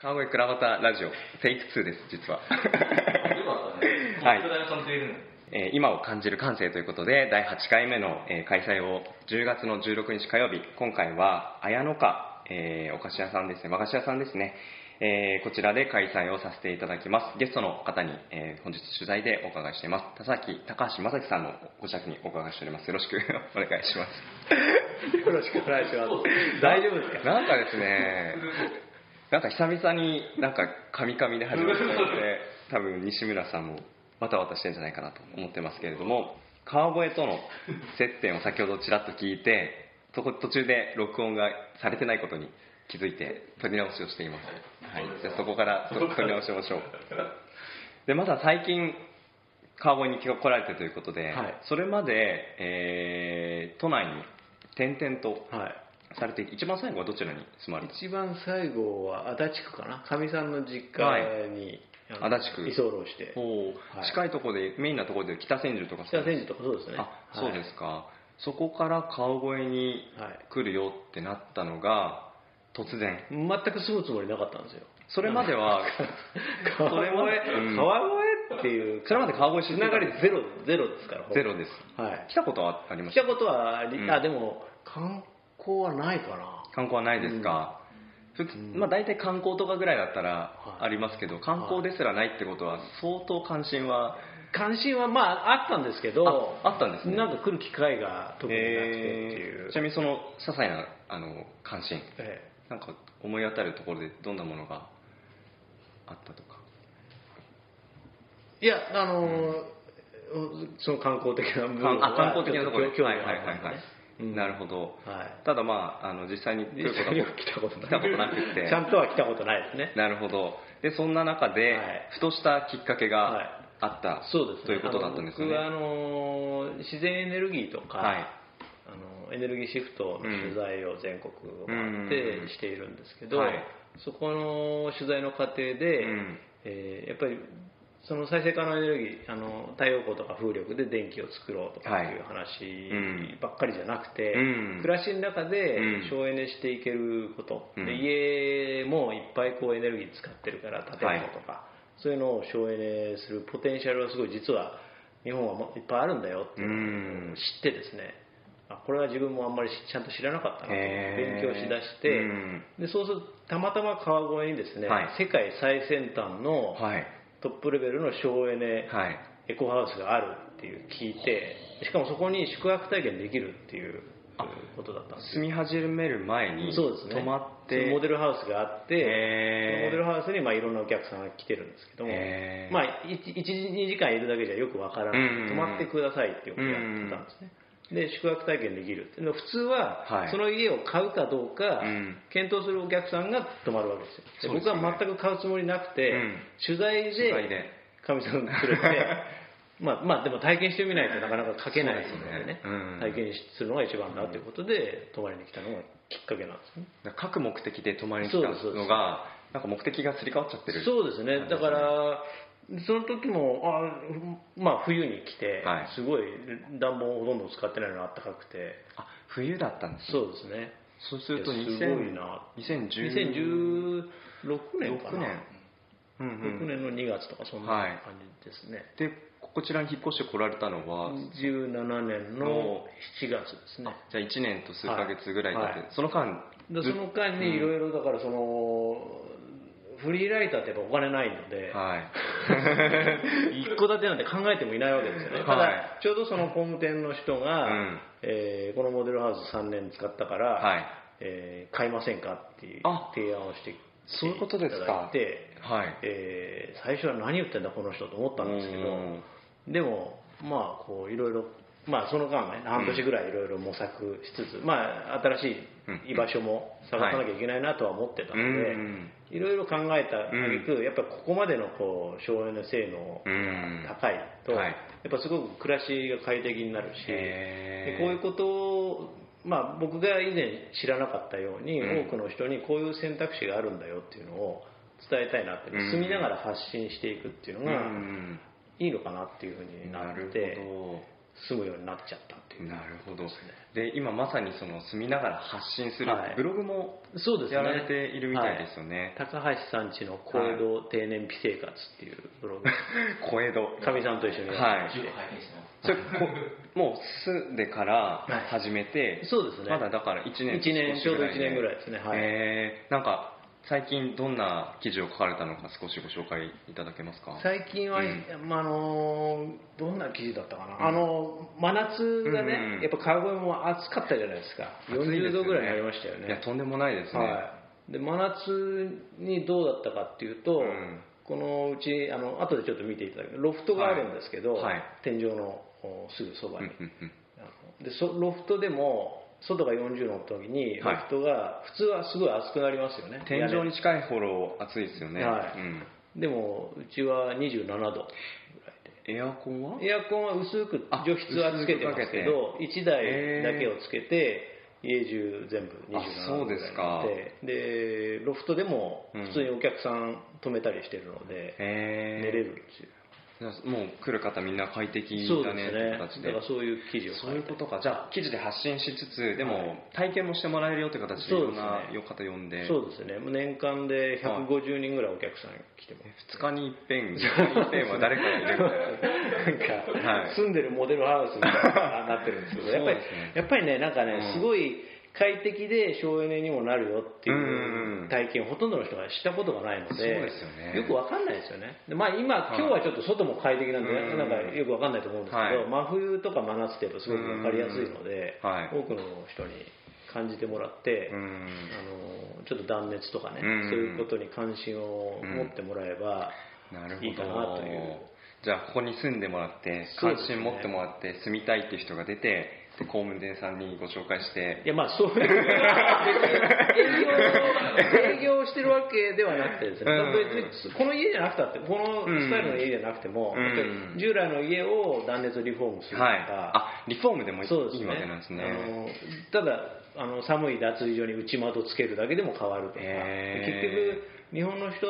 川越倉端ラジオテイク2です実は。今を感じる感性ということで第8回目の、えー開催を10月の16日火曜日今回は綾乃花、えーお菓子屋さんですね。和菓子屋さんですね、えーこちらで開催をさせていただきます。ゲストの方に、えー本日取材でお伺いしています。田崎高橋正樹さんのご自宅にお伺いしております。よろしく お願いします。よろしくお願いします。大丈夫ですか？なんかですねなんか久々になんかカミカミで始まって多分西村さんもわたわたしてんじゃないかなと思ってますけれども川越との接点を先ほどちらっと聞いてそこ途中で録音がされてないことに気づいて撮り直しをしています、はい、じゃあそこからと撮り直しましょう。でまだ最近川越に来られてということで、はい。それまで、えー都内に転々とはい。されて一番最後はどちらに住まれた？一番最後は足立区かな。かみさんの実家に、あの足立区居候して。おはい近いところでメインなところで北千住とか北千住とかそうですね。あそうですか、そこから川越にはい来るよってなったのが突然はい。全く住むつもりなかったんですよ。それまでは 川越、うん川越っていう。それまで川越知つながりゼロ、ゼロですから。ゼロですはい。来たことはありま来した？たことはあり、うんあ、でも、観光はないかな。観光はないですか、普通まあ、大体観光とかぐらいだったらはい。ありますけど観光ですらないってことは相当関心は関心はまああったんですけど、ああったんですね。なんか来る機会が特になくてっていう。えーちなみにその些細なあの関心ええ。なんか思い当たるところでどんなものがあったとか？いや、あのーその観光的な部分はあ観光的なところで。ちょっ興味はいはいはいはいなるほど。はい。ただまああの実際に来ること来たことなくて。ちゃんとは来たことないですね。なるほど。でそんな中で、はい。ふとしたきっかけはい。があった、そうですね。ということだったんですよね。あの僕はあのー自然エネルギーとか、はい。あのエネルギーシフトの取材を全国を回っうん。てしているんですけど、はい。そこの取材の過程で、うん。えーやっぱりその再生可能エネルギーあの太陽光とか風力で電気を作ろうとかっていう話うんばっかりじゃなくて、うん。暮らしの中でうん。省エネしていけること、うん。で家もいっぱいこうエネルギー使ってるから建物とか、そういうのを省エネするポテンシャルはすごい実は日本はもいっぱいあるんだよっていうのを知ってですねあこれは自分もあんまりちゃんと知らなかったなと。勉強しだして、うん。でそうするとたまたま川越にですね、はい。世界最先端のはいトップレベルの省エネはい。エコハウスがあるっていう聞いてしかもそこに宿泊体験できるっていうことだったんです住み始める前にそうですね。泊まって。モデルハウスがあってモデルハウスにまあいろんなお客さんが来てるんですけども、まあ、1, 2時間いるだけじゃよくわからない、うん泊まってくださいっていうことをやってたんですね、で宿泊体験できる。ってでも普通ははい。その家を買うかどうかうん。検討するお客さんが泊まるわけですよ。で僕は全く買うつもりなくて、うん。取材でで。かみさん連れて まあまあでも体験してみないとなかなか書けないのでそうですね。ねうん。体験するのが一番だということで泊まりに来たのがきっかけなんですね。各目的で泊まりに来たのがなんか目的がすり替わっちゃってる。そうですね。だからその時もあまあ冬に来て、はい。すごい暖房をほとんど使ってないのがあったかくて。あ冬だったんですね。そうですね。そうするとす2000ごいな。2010 2016年か6な。年。うんうん。6年の2月とかそんなはい感じですね、でこちらに引っ越してこられたのは、17年の7月ですね。じゃあ1年と数ヶ月ぐらい経って、はい。その間その間にいろいろだからそのフリーライターってやっぱお金ないので、はい。一戸建てなんて考えてもいないわけですよね、たはだちょうどその工務店の人が、うん。えーこのモデルハウス3年使ったから、はい。えー買いませんかっていうあ提案をしてそういうことですか。いただいて、はい。えー最初は何言ってんだこの人と思ったんですけどでもまあこういろいろまあその間ね半年ぐらいいろいろ模索しつつ、まあ新しい居場所も探さなきゃいけないなとは思ってたので、うん。いろいろ考えた挙句、やっぱりここまでのこう省エネ性能うん。が高いと、はい。やっぱすごく暮らしが快適になるしでこういうことを、まあ、僕が以前知らなかったように、うん。多くの人にこういう選択肢があるんだよっていうのを伝えたいなって、うん。住みながら発信していくっていうのがうんいいのかなっていうふうにななるって、ほ住むようになっちゃったっていう。なるほど。で今まさにその住みながら発信するはい。ブログもそうですね。やられているみたいですよね、高橋さんちの小江戸低燃費生活っていうブログ。小江戸。かみさんと一緒にやってまして、十拝見してます。それこ もう住んでから始めて、そうですね。まだだから1年一年少しちょうどらい1年ぐらいですね。はい。えーなんか最近どんな記事を書かれたのか少しご紹介いただけますか？最近は、うん。まあ、あのどんな記事だったかな、あの真夏がね、うんうんやっぱ川越も暑かったじゃないですか。40度ぐらいになりましたよね。いやとんでもないですね、はい、で真夏にどうだったかっていうと、うん。このうちあの後でちょっと見ていただくロフトがあるんですけど、はい。はい。天井のおすぐそばに、でそロフトでも外が40度の時にロはい。フトが普通はすごい暑くなりますよね。天井に近いほど暑いですよね、はい。うん。でもうちは27度ぐらいでエアコンは？エアコンは薄くあ除湿はつけてますけど1台だけをつけて家中全部27あそう度ぐらいですか。ででロフトでもうん。普通にお客さん止めたりしてるので、へ寝れるんですよもう来る方みんな快適だねって形で。そういう記事をそういうことか。じゃあ記事で発信しつつではも体験もしてもらえるよって形でいろんな方呼んで。そうですね。もう年間で150人ぐらいお客さん来てます。2日に一遍 2日に一遍は誰かがいるみたいななんか、はい。住んでるモデルハウスみたいななってるんですけどやっぱりね。やっぱりねなんかね、うん。すごい快適で省エネにもなるよっていう体験をほとんどの人がしたことがないのでそうですよね。よくわかんないですよね。で、まあ、今今日はちょっと外も快適なんで、うんなんかよくわかんないと思うんですけど、はい。真冬とか真夏ってやっぱすごくわかりやすいので、多くの人に感じてもらって、うん。あのちょっと断熱とかね、うんそういうことに関心を持ってもらえば、いいかなという。じゃあここに住んでもらって関心持ってもらって住みたいっていう人が出てで工務店さんにご紹介して。いやまあそういう営業営業してるわけではなくてですね、うん。この家じゃなくたってこのスタイルの家じゃなくても、うん。従来の家を断熱リフォームするとか、はい。あリフォームでもいいわけなんですね。ただあの寒い脱衣所に内窓つけるだけでも変わるとか。結局日本の人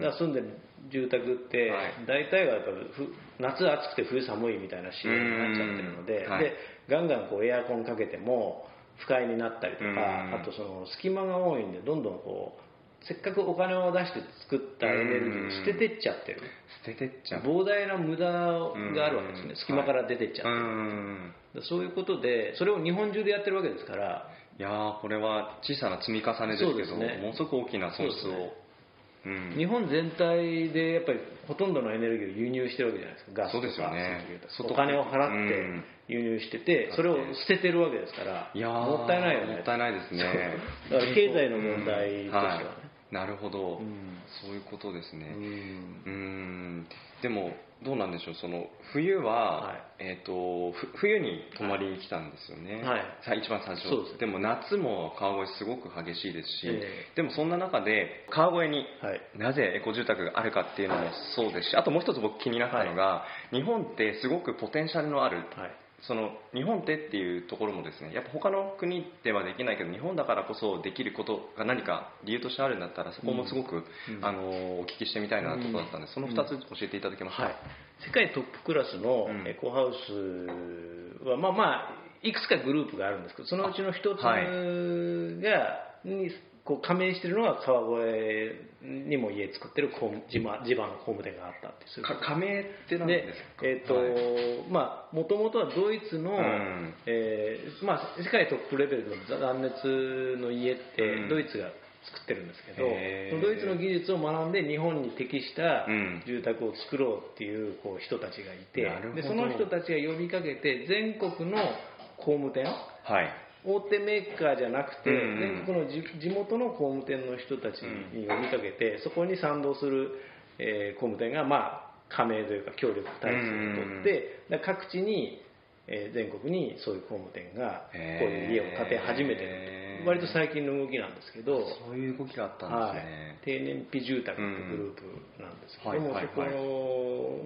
が住んでる住宅って、はい。大体がやっぱふ夏暑くて冬寒いみたいな仕様になっちゃってるので,、うん。はい。でガンガンこうエアコンかけても不快になったりとか、うん。あとその隙間が多いんでどんどんこうせっかくお金を出して作ったエネルギーを捨ててっちゃってる、捨ててっちゃう。膨大な無駄があるわけですね、うん。隙間から出てっちゃってる、うん。そういうことでそれを日本中でやってるわけですから。いやーこれは小さな積み重ねですけどものすごく大きな損失をそうん。日本全体でやっぱりほとんどのエネルギーを輸入してるわけじゃないですか。ガスとかそうですよね。石油とか。お金を払って輸入しててそれを捨ててるわけですからいやーもったいないよね。もったいないですね。だから経済の問題としては。ね、はい。なるほど、うん。そういうことですね。うん。うん。でもどうなんでしょうその冬は、はい。えー、とふ冬に泊まりに来たんですよね、はい。さ一番最初。ですも夏も川越すごく激しいですし、ええ。でもそんな中で川越にはい。なぜエコ住宅があるかっていうのもそうですしあともう一つ僕気になったのが、日本ってすごくポテンシャルのあるはいその日本ってっていうところもですねやっぱ他の国ではできないけど日本だからこそできることが何か理由としてあるんだったらそこもすごく、うんあのお聞きしてみたいなところだったんで、その2つ教えていただけますか、はい、世界トップクラスのうん。エコハウスは、まあまあいくつかグループがあるんですけどそのうちの一つが、はい。にこう加盟してるのが川越にも家作ってる地場の工務店があったっていう。加盟って何でですか？えっ、と、はい。まあもともとはドイツの、ん。えーまあ、世界トップレベルの断熱の家ってうん。ドイツが作ってるんですけど、へー。そのドイツの技術を学んで日本に適したうん。住宅を作ろうっていうこう人たちがいてなるほど。でその人たちが呼びかけて全国の工務店はい大手メーカーじゃなくて、うん全国の地地元の工務店の人たちに呼びかけて、そこに賛同する、えー工務店が、まあ、加盟というか協力体制をとって、各地に、えー全国にそういう工務店がこういう家を建て始めてると割と最近の動きなんですけど、そういう動きがあったんはいですね、、低燃費住宅ってグループなんですけども、そこ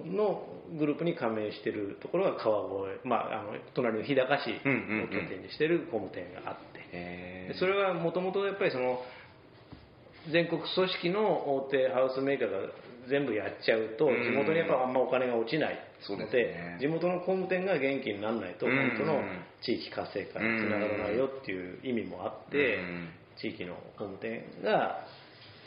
のグループに加盟してるところが川越、まあ、あの隣の日高市を拠点にしてる工務店があって、それはもともとやっぱりその全国組織の大手ハウスメーカーが全部やっちゃうとうん。地元にやっぱあんまお金が落ちないのでね。地元の工務店が元気にならないとうん本当の地域活性化につながらないよっていう意味もあってうん。地域の工務店が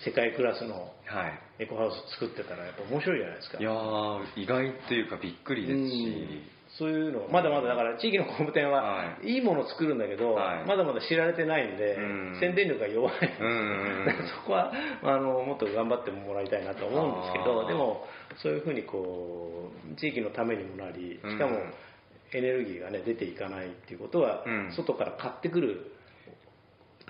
世界クラスのはい。エコハウス作ってたらやっぱ面白いじゃないですか。いやー意外っていうかびっくりですしそういうのまだまだだから地域の工務店ははい。いいものを作るんだけど、はい。まだまだ知られてないんで、うん。宣伝力が弱い、うんうんうん。だからそこはあのもっと頑張ってもらいたいなと思うんですけどでもそういうふうにこう地域のためにもなりしかもうん。エネルギーが、ね、出ていかないっていうことは、うん。外から買ってくる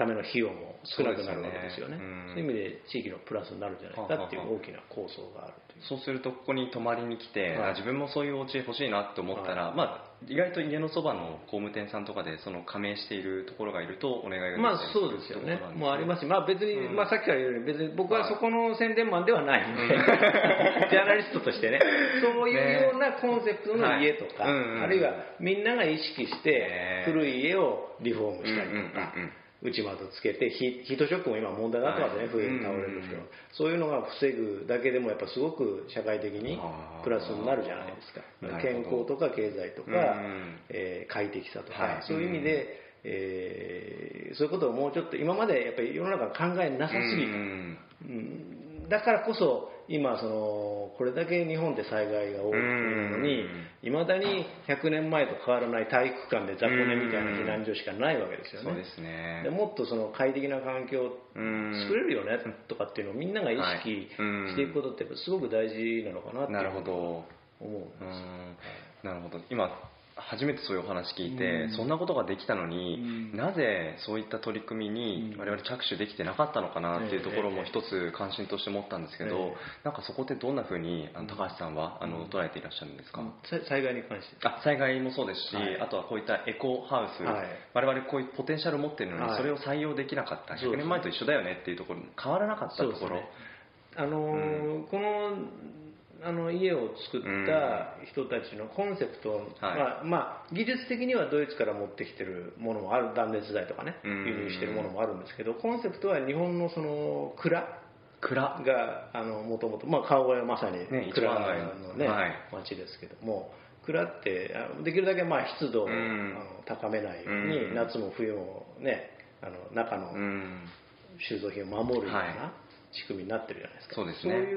ための費用も少なくなるわけですよね。そうですよね。うん。そういう意味で地域のプラスになるんじゃないかっていう大きな構想があるという。そうするとここに泊まりに来て、はい。あ自分もそういうお家欲しいなって思ったら、はい。まあ、意外と家のそばの工務店さんとかでその加盟しているところがいるとお願いができまあそうですよね。もうありますし、まあ、別に、うん。まあ、さっきから言うように別に僕ははいそこの宣伝マンではない。ので、ジャーナリストとしてね。そういうようなコンセプトの家とか、はいうん。うん。あるいはみんなが意識してね。古い家をリフォームしたりとか。うんうんうんうん内窓つけてヒヒートショックも今問題になってますね、はい。冬に倒れる人は、うんそういうのが防ぐだけでもやっぱすごく社会的にプラスになるじゃないですか。健康とか経済とか、うんえー快適さとか、はい。そういう意味で、えーそういうことをもうちょっと今までやっぱり世の中が考えなさすぎた、うん。うん。だからこそ今そのこれだけ日本で災害が多いのにいまだに100年前と変わらない体育館で雑魚寝みたいな避難所しかないわけですよね。ですね。でもっとその快適な環境作れるよねとかっていうのをみんなが意識していくことってすごく大事なのかなってなるほど。思うんですうん。なるほど。今初めてそういうお話聞いて、そんなことができたのに、うん。なぜそういった取り組みにうん。我々着手できてなかったのかなっていうところもええ一つ関心として持ったんですけど、ええ。なんかそこってどんなふうにあの高橋さんはあの捉えていらっしゃるんですか、さ災害に関して。あ災害もそうですし、はい。あとはこういったエコハウス、はい。我々こういうポテンシャルを持っているのに、はい。それを採用できなかった。100そうですね。年前と一緒だよねっていうところ変わらなかったところ、あのーこのあの家を作った人たちのコンセプト、まあまあ、技術的にはドイツから持ってきてるものもある断熱材とかねうん。輸入してるものもあるんですけどコンセプトは日本のその蔵蔵。があのもともと、まあ、川越はまさに蔵のね、はい。町ですけども蔵ってできるだけまあ湿度を、高めないように、うん。夏も冬もねあの中のうん。収蔵品を守るようはな仕組みになってるじゃないですか、そうですね。い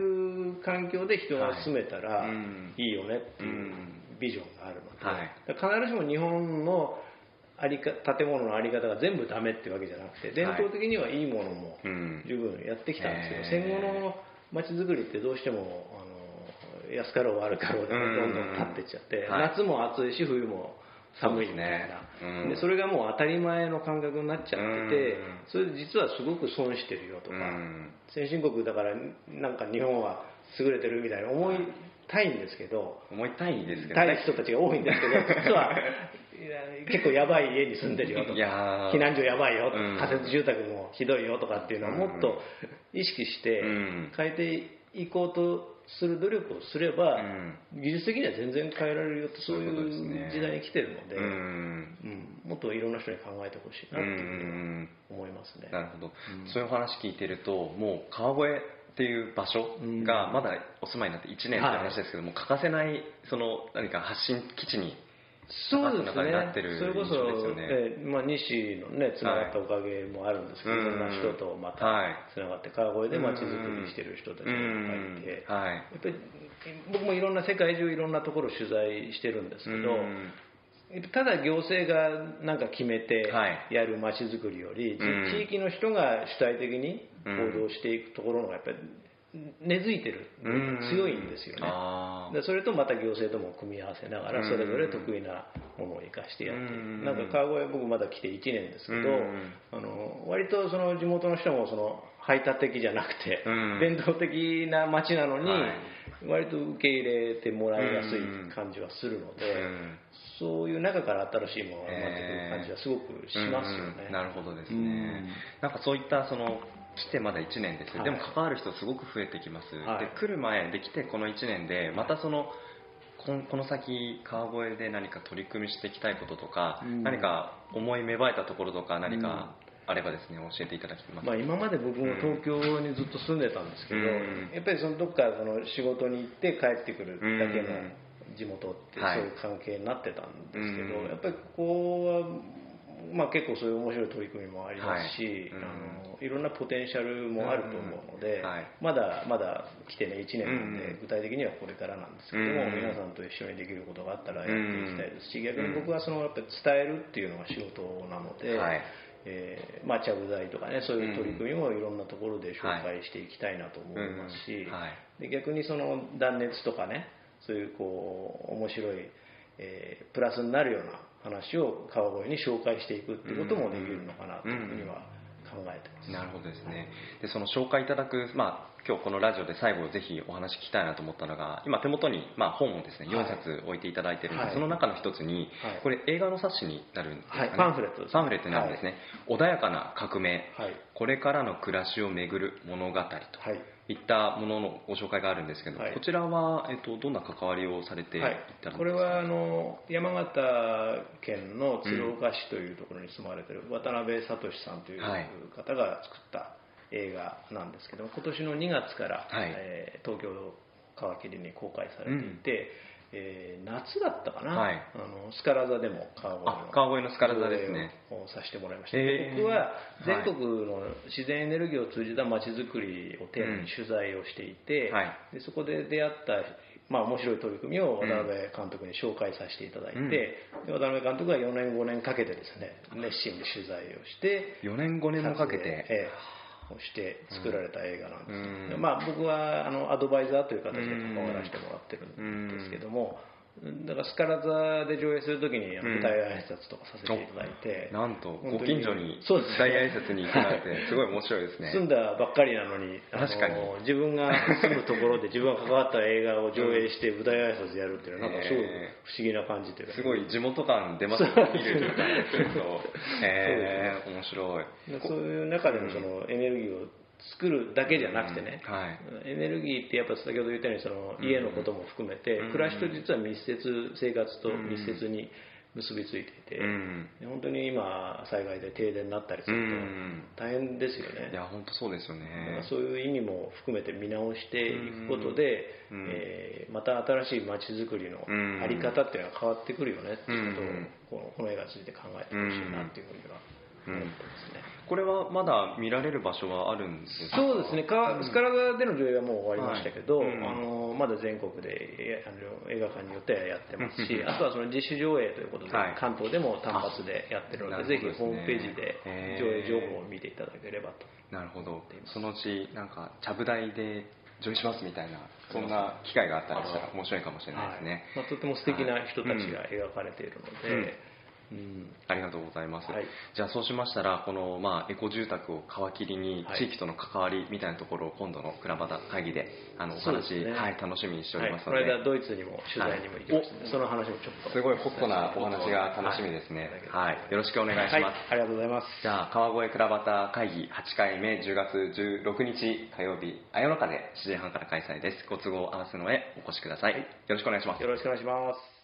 う環境で人が住めたらはい。うん。いいよねっていううん。ビジョンがあるので、はい。必ずしも日本のありか建物のあり方が全部ダメってわけじゃなくて伝統的にはいいものもうん。十分やってきたんですけど、へー。戦後の街づくりってどうしてもあの安かろう悪かろうでどうん。んどん立っていっちゃって、はい。夏も暑いし冬も寒いね。うんでそれがもう当たり前の感覚になっちゃっててうん。それで実はすごく損してるよとか、うん。先進国だからなんか日本は優れてるみたいに思いたいんですけど思いたいですけどたい人たちが多いんですけど 実は結構やばい家に住んでるよとか避難所やばいよとか、うん。仮設住宅もひどいよとかっていうのはもっと意識してうん。変えていこうとする努力をすれば、うん。技術的には全然変えられるよってそういそう時代に来てるので、うん。うん。もっといろんな人に考えてほしいなうっていうん思いますね。なるほど、そういうお話聞いてるともう川越っていう場所がまだお住まいになって1年って話ですけども、欠かせないその何か発信基地にそうです高橋の中になってるね。それこそ、えーまあ、西のね、つながったおかげもあるんですけど、はいいろんな人とまはい。たつながって、川越で街づくりしてる人たちがいっぱいいて、うん。はい。やっぱり僕もいろんな世界中いろんなところを取材してるんですけど、うん。ただ行政がなんか決めてはい。やる街づくりより、うん。地域の人が主体的に行動していくところのがやっぱり根付いてる、うん。強いんですよね。でそれとまた行政とも組み合わせながらうん。それぞれ得意なものを生かしてやってなんか川越僕まだ来て1年ですけどうん。あの割とその地元の人もその排他的じゃなくてうん。伝統的な町なのにはい。割と受け入れてもらいやすい感じはするのでうん。そういう中から新しいものが生まれてくる感じはすごくしますよね。うん。なるほどですうん。ねなんかそういったその来てまだ1年です、はい。でも関わる人すごく増えてきます、はい。で来る前で来てこの1年でまたそのこの先川越で何か取り組みしていきたいこととか、うん。何か思い芽生えたところとか何かあればですね教えていただきます。まあ、今まで僕も東京にずっと住んでたんですけど、うん。やっぱりそのどっかその仕事に行って帰ってくるだけのうん地元ってはい。そういう関係になってたんですけど、うん。やっぱりここは、まあ、結構そういう面白い取り組みもありますし、はい。うん。あのいろんなポテンシャルもあると思うので、うん。はい。まだまだ来てね1年なんで、うん。具体的にはこれからなんですけども、うん。皆さんと一緒にできることがあったらやっていきたいですし、逆に僕はそのやっぱり伝えるっていうのが仕事なので。はい。えーまあ、ちゃぶ台とかねそういう取り組みもいろんなところで紹介していきたいなと思いますし、で逆にその断熱とかねそういうこう面白い、えープラスになるような話を川越に紹介していくっていうこともできるのかなというふうには考えてます。なるほどですね。でその紹介いただく、まあ、今日このラジオで最後ぜひお話聞きたいなと思ったのが今手元に、まあ、本をですねはい。4冊置いていただいてるんで、はい。その中の一つに、はい。これ映画の冊子になるんですかね、はい。パンフレットですね。パンフレットになるんですね、穏やかな革命、はい。これからの暮らしをめぐる物語とはいいったもののご紹介があるんですけど、はい。こちらは、えっと、どんな関わりをされていたんはいですか、これはあの山形県の鶴岡市というところに住まれてい。る渡辺聡さんというはい方が作った映画なんですけども今年の2月から、はい。えー東京皮切りに公開されていて、えー夏だったかな、はい。あのスカラ座でも川越の。あ川越のスカラ座ですね。をさせてもらいました、へー。僕は全国の自然エネルギーを通じたまちづくりをテーマに取材をしていて、はい。でそこで出会った、まあ、面白い取り組みを渡辺監督に紹介させていただいて、うん。で渡辺監督が4年5年かけてですね熱心に取材をして4年5年もかけて、えして作られた映画なんです、うん。まあ、僕はあのアドバイザーという形で関わらせてもらってるうんんですけども、だからスカラ座で上映するときに舞台挨拶とかさせていただいて、なんとご近所にそうです大挨拶に行くなんて すごい面白いですね。住んだばっかりなのに確かに。自分が住むところで自分が関わった映画を上映して舞台挨拶やるっていうのはなんかすごいえ不思議な感じというか、すごい地元感出ますね見る状態ですると。へえ面白い。でそういう中でのそのエネルギーを作るだけじゃなくてね、はい。エネルギーってやっぱ先ほど言ったようにその家のことも含めて、うん。暮らしと実は密接生活と密接に結びついていて、本当に今災害で停電になったりすうるん。と大変ですよね。い、や本当そうですよね。らそういう意味も含めて見直していくことで、うん。えーまた新しい街づくりのうん。あり方っていうのが変わってくるよねっていうことをうん。このこの映画について考えてほしいなっていうふうには思ってますね。これはまだ見られる場所はあるんですか？そうですね、かスカラ座での上映はもう終わりましたけど、はいうん。あのまだ全国でえあの映画館によってはやってますしう、ん。あとはその自主上映ということで、はい。関東でも単発でやってるのあで、ぜひホームページで上映情報を見ていただければと。なるほど。そのうちなんかちゃぶ台で上映しますみたいなそんな機会があったらしたら面白いかもしれないですね、はい。まあ、とても素敵な人たちが描かれているので、うんありがとうございます、はい。じゃあそうしましたらこの、まあ、エコ住宅を皮切りにはい。地域との関わりみたいなところを今度の倉端会議であのお話、ね。はい、楽しみにしておはい、りますので、この間ドイツにも取材にも行きましたので、その話もちょっと。すごいホットなお話が楽しみですね、はい。よろしくお願いします、はい、ありがとうございます。じゃあ川越倉端会議8回目10月16日火曜日あよのかで7時半から開催です。ご都合合わせの上お越しください、よろしくお願いします。よろしくお願いします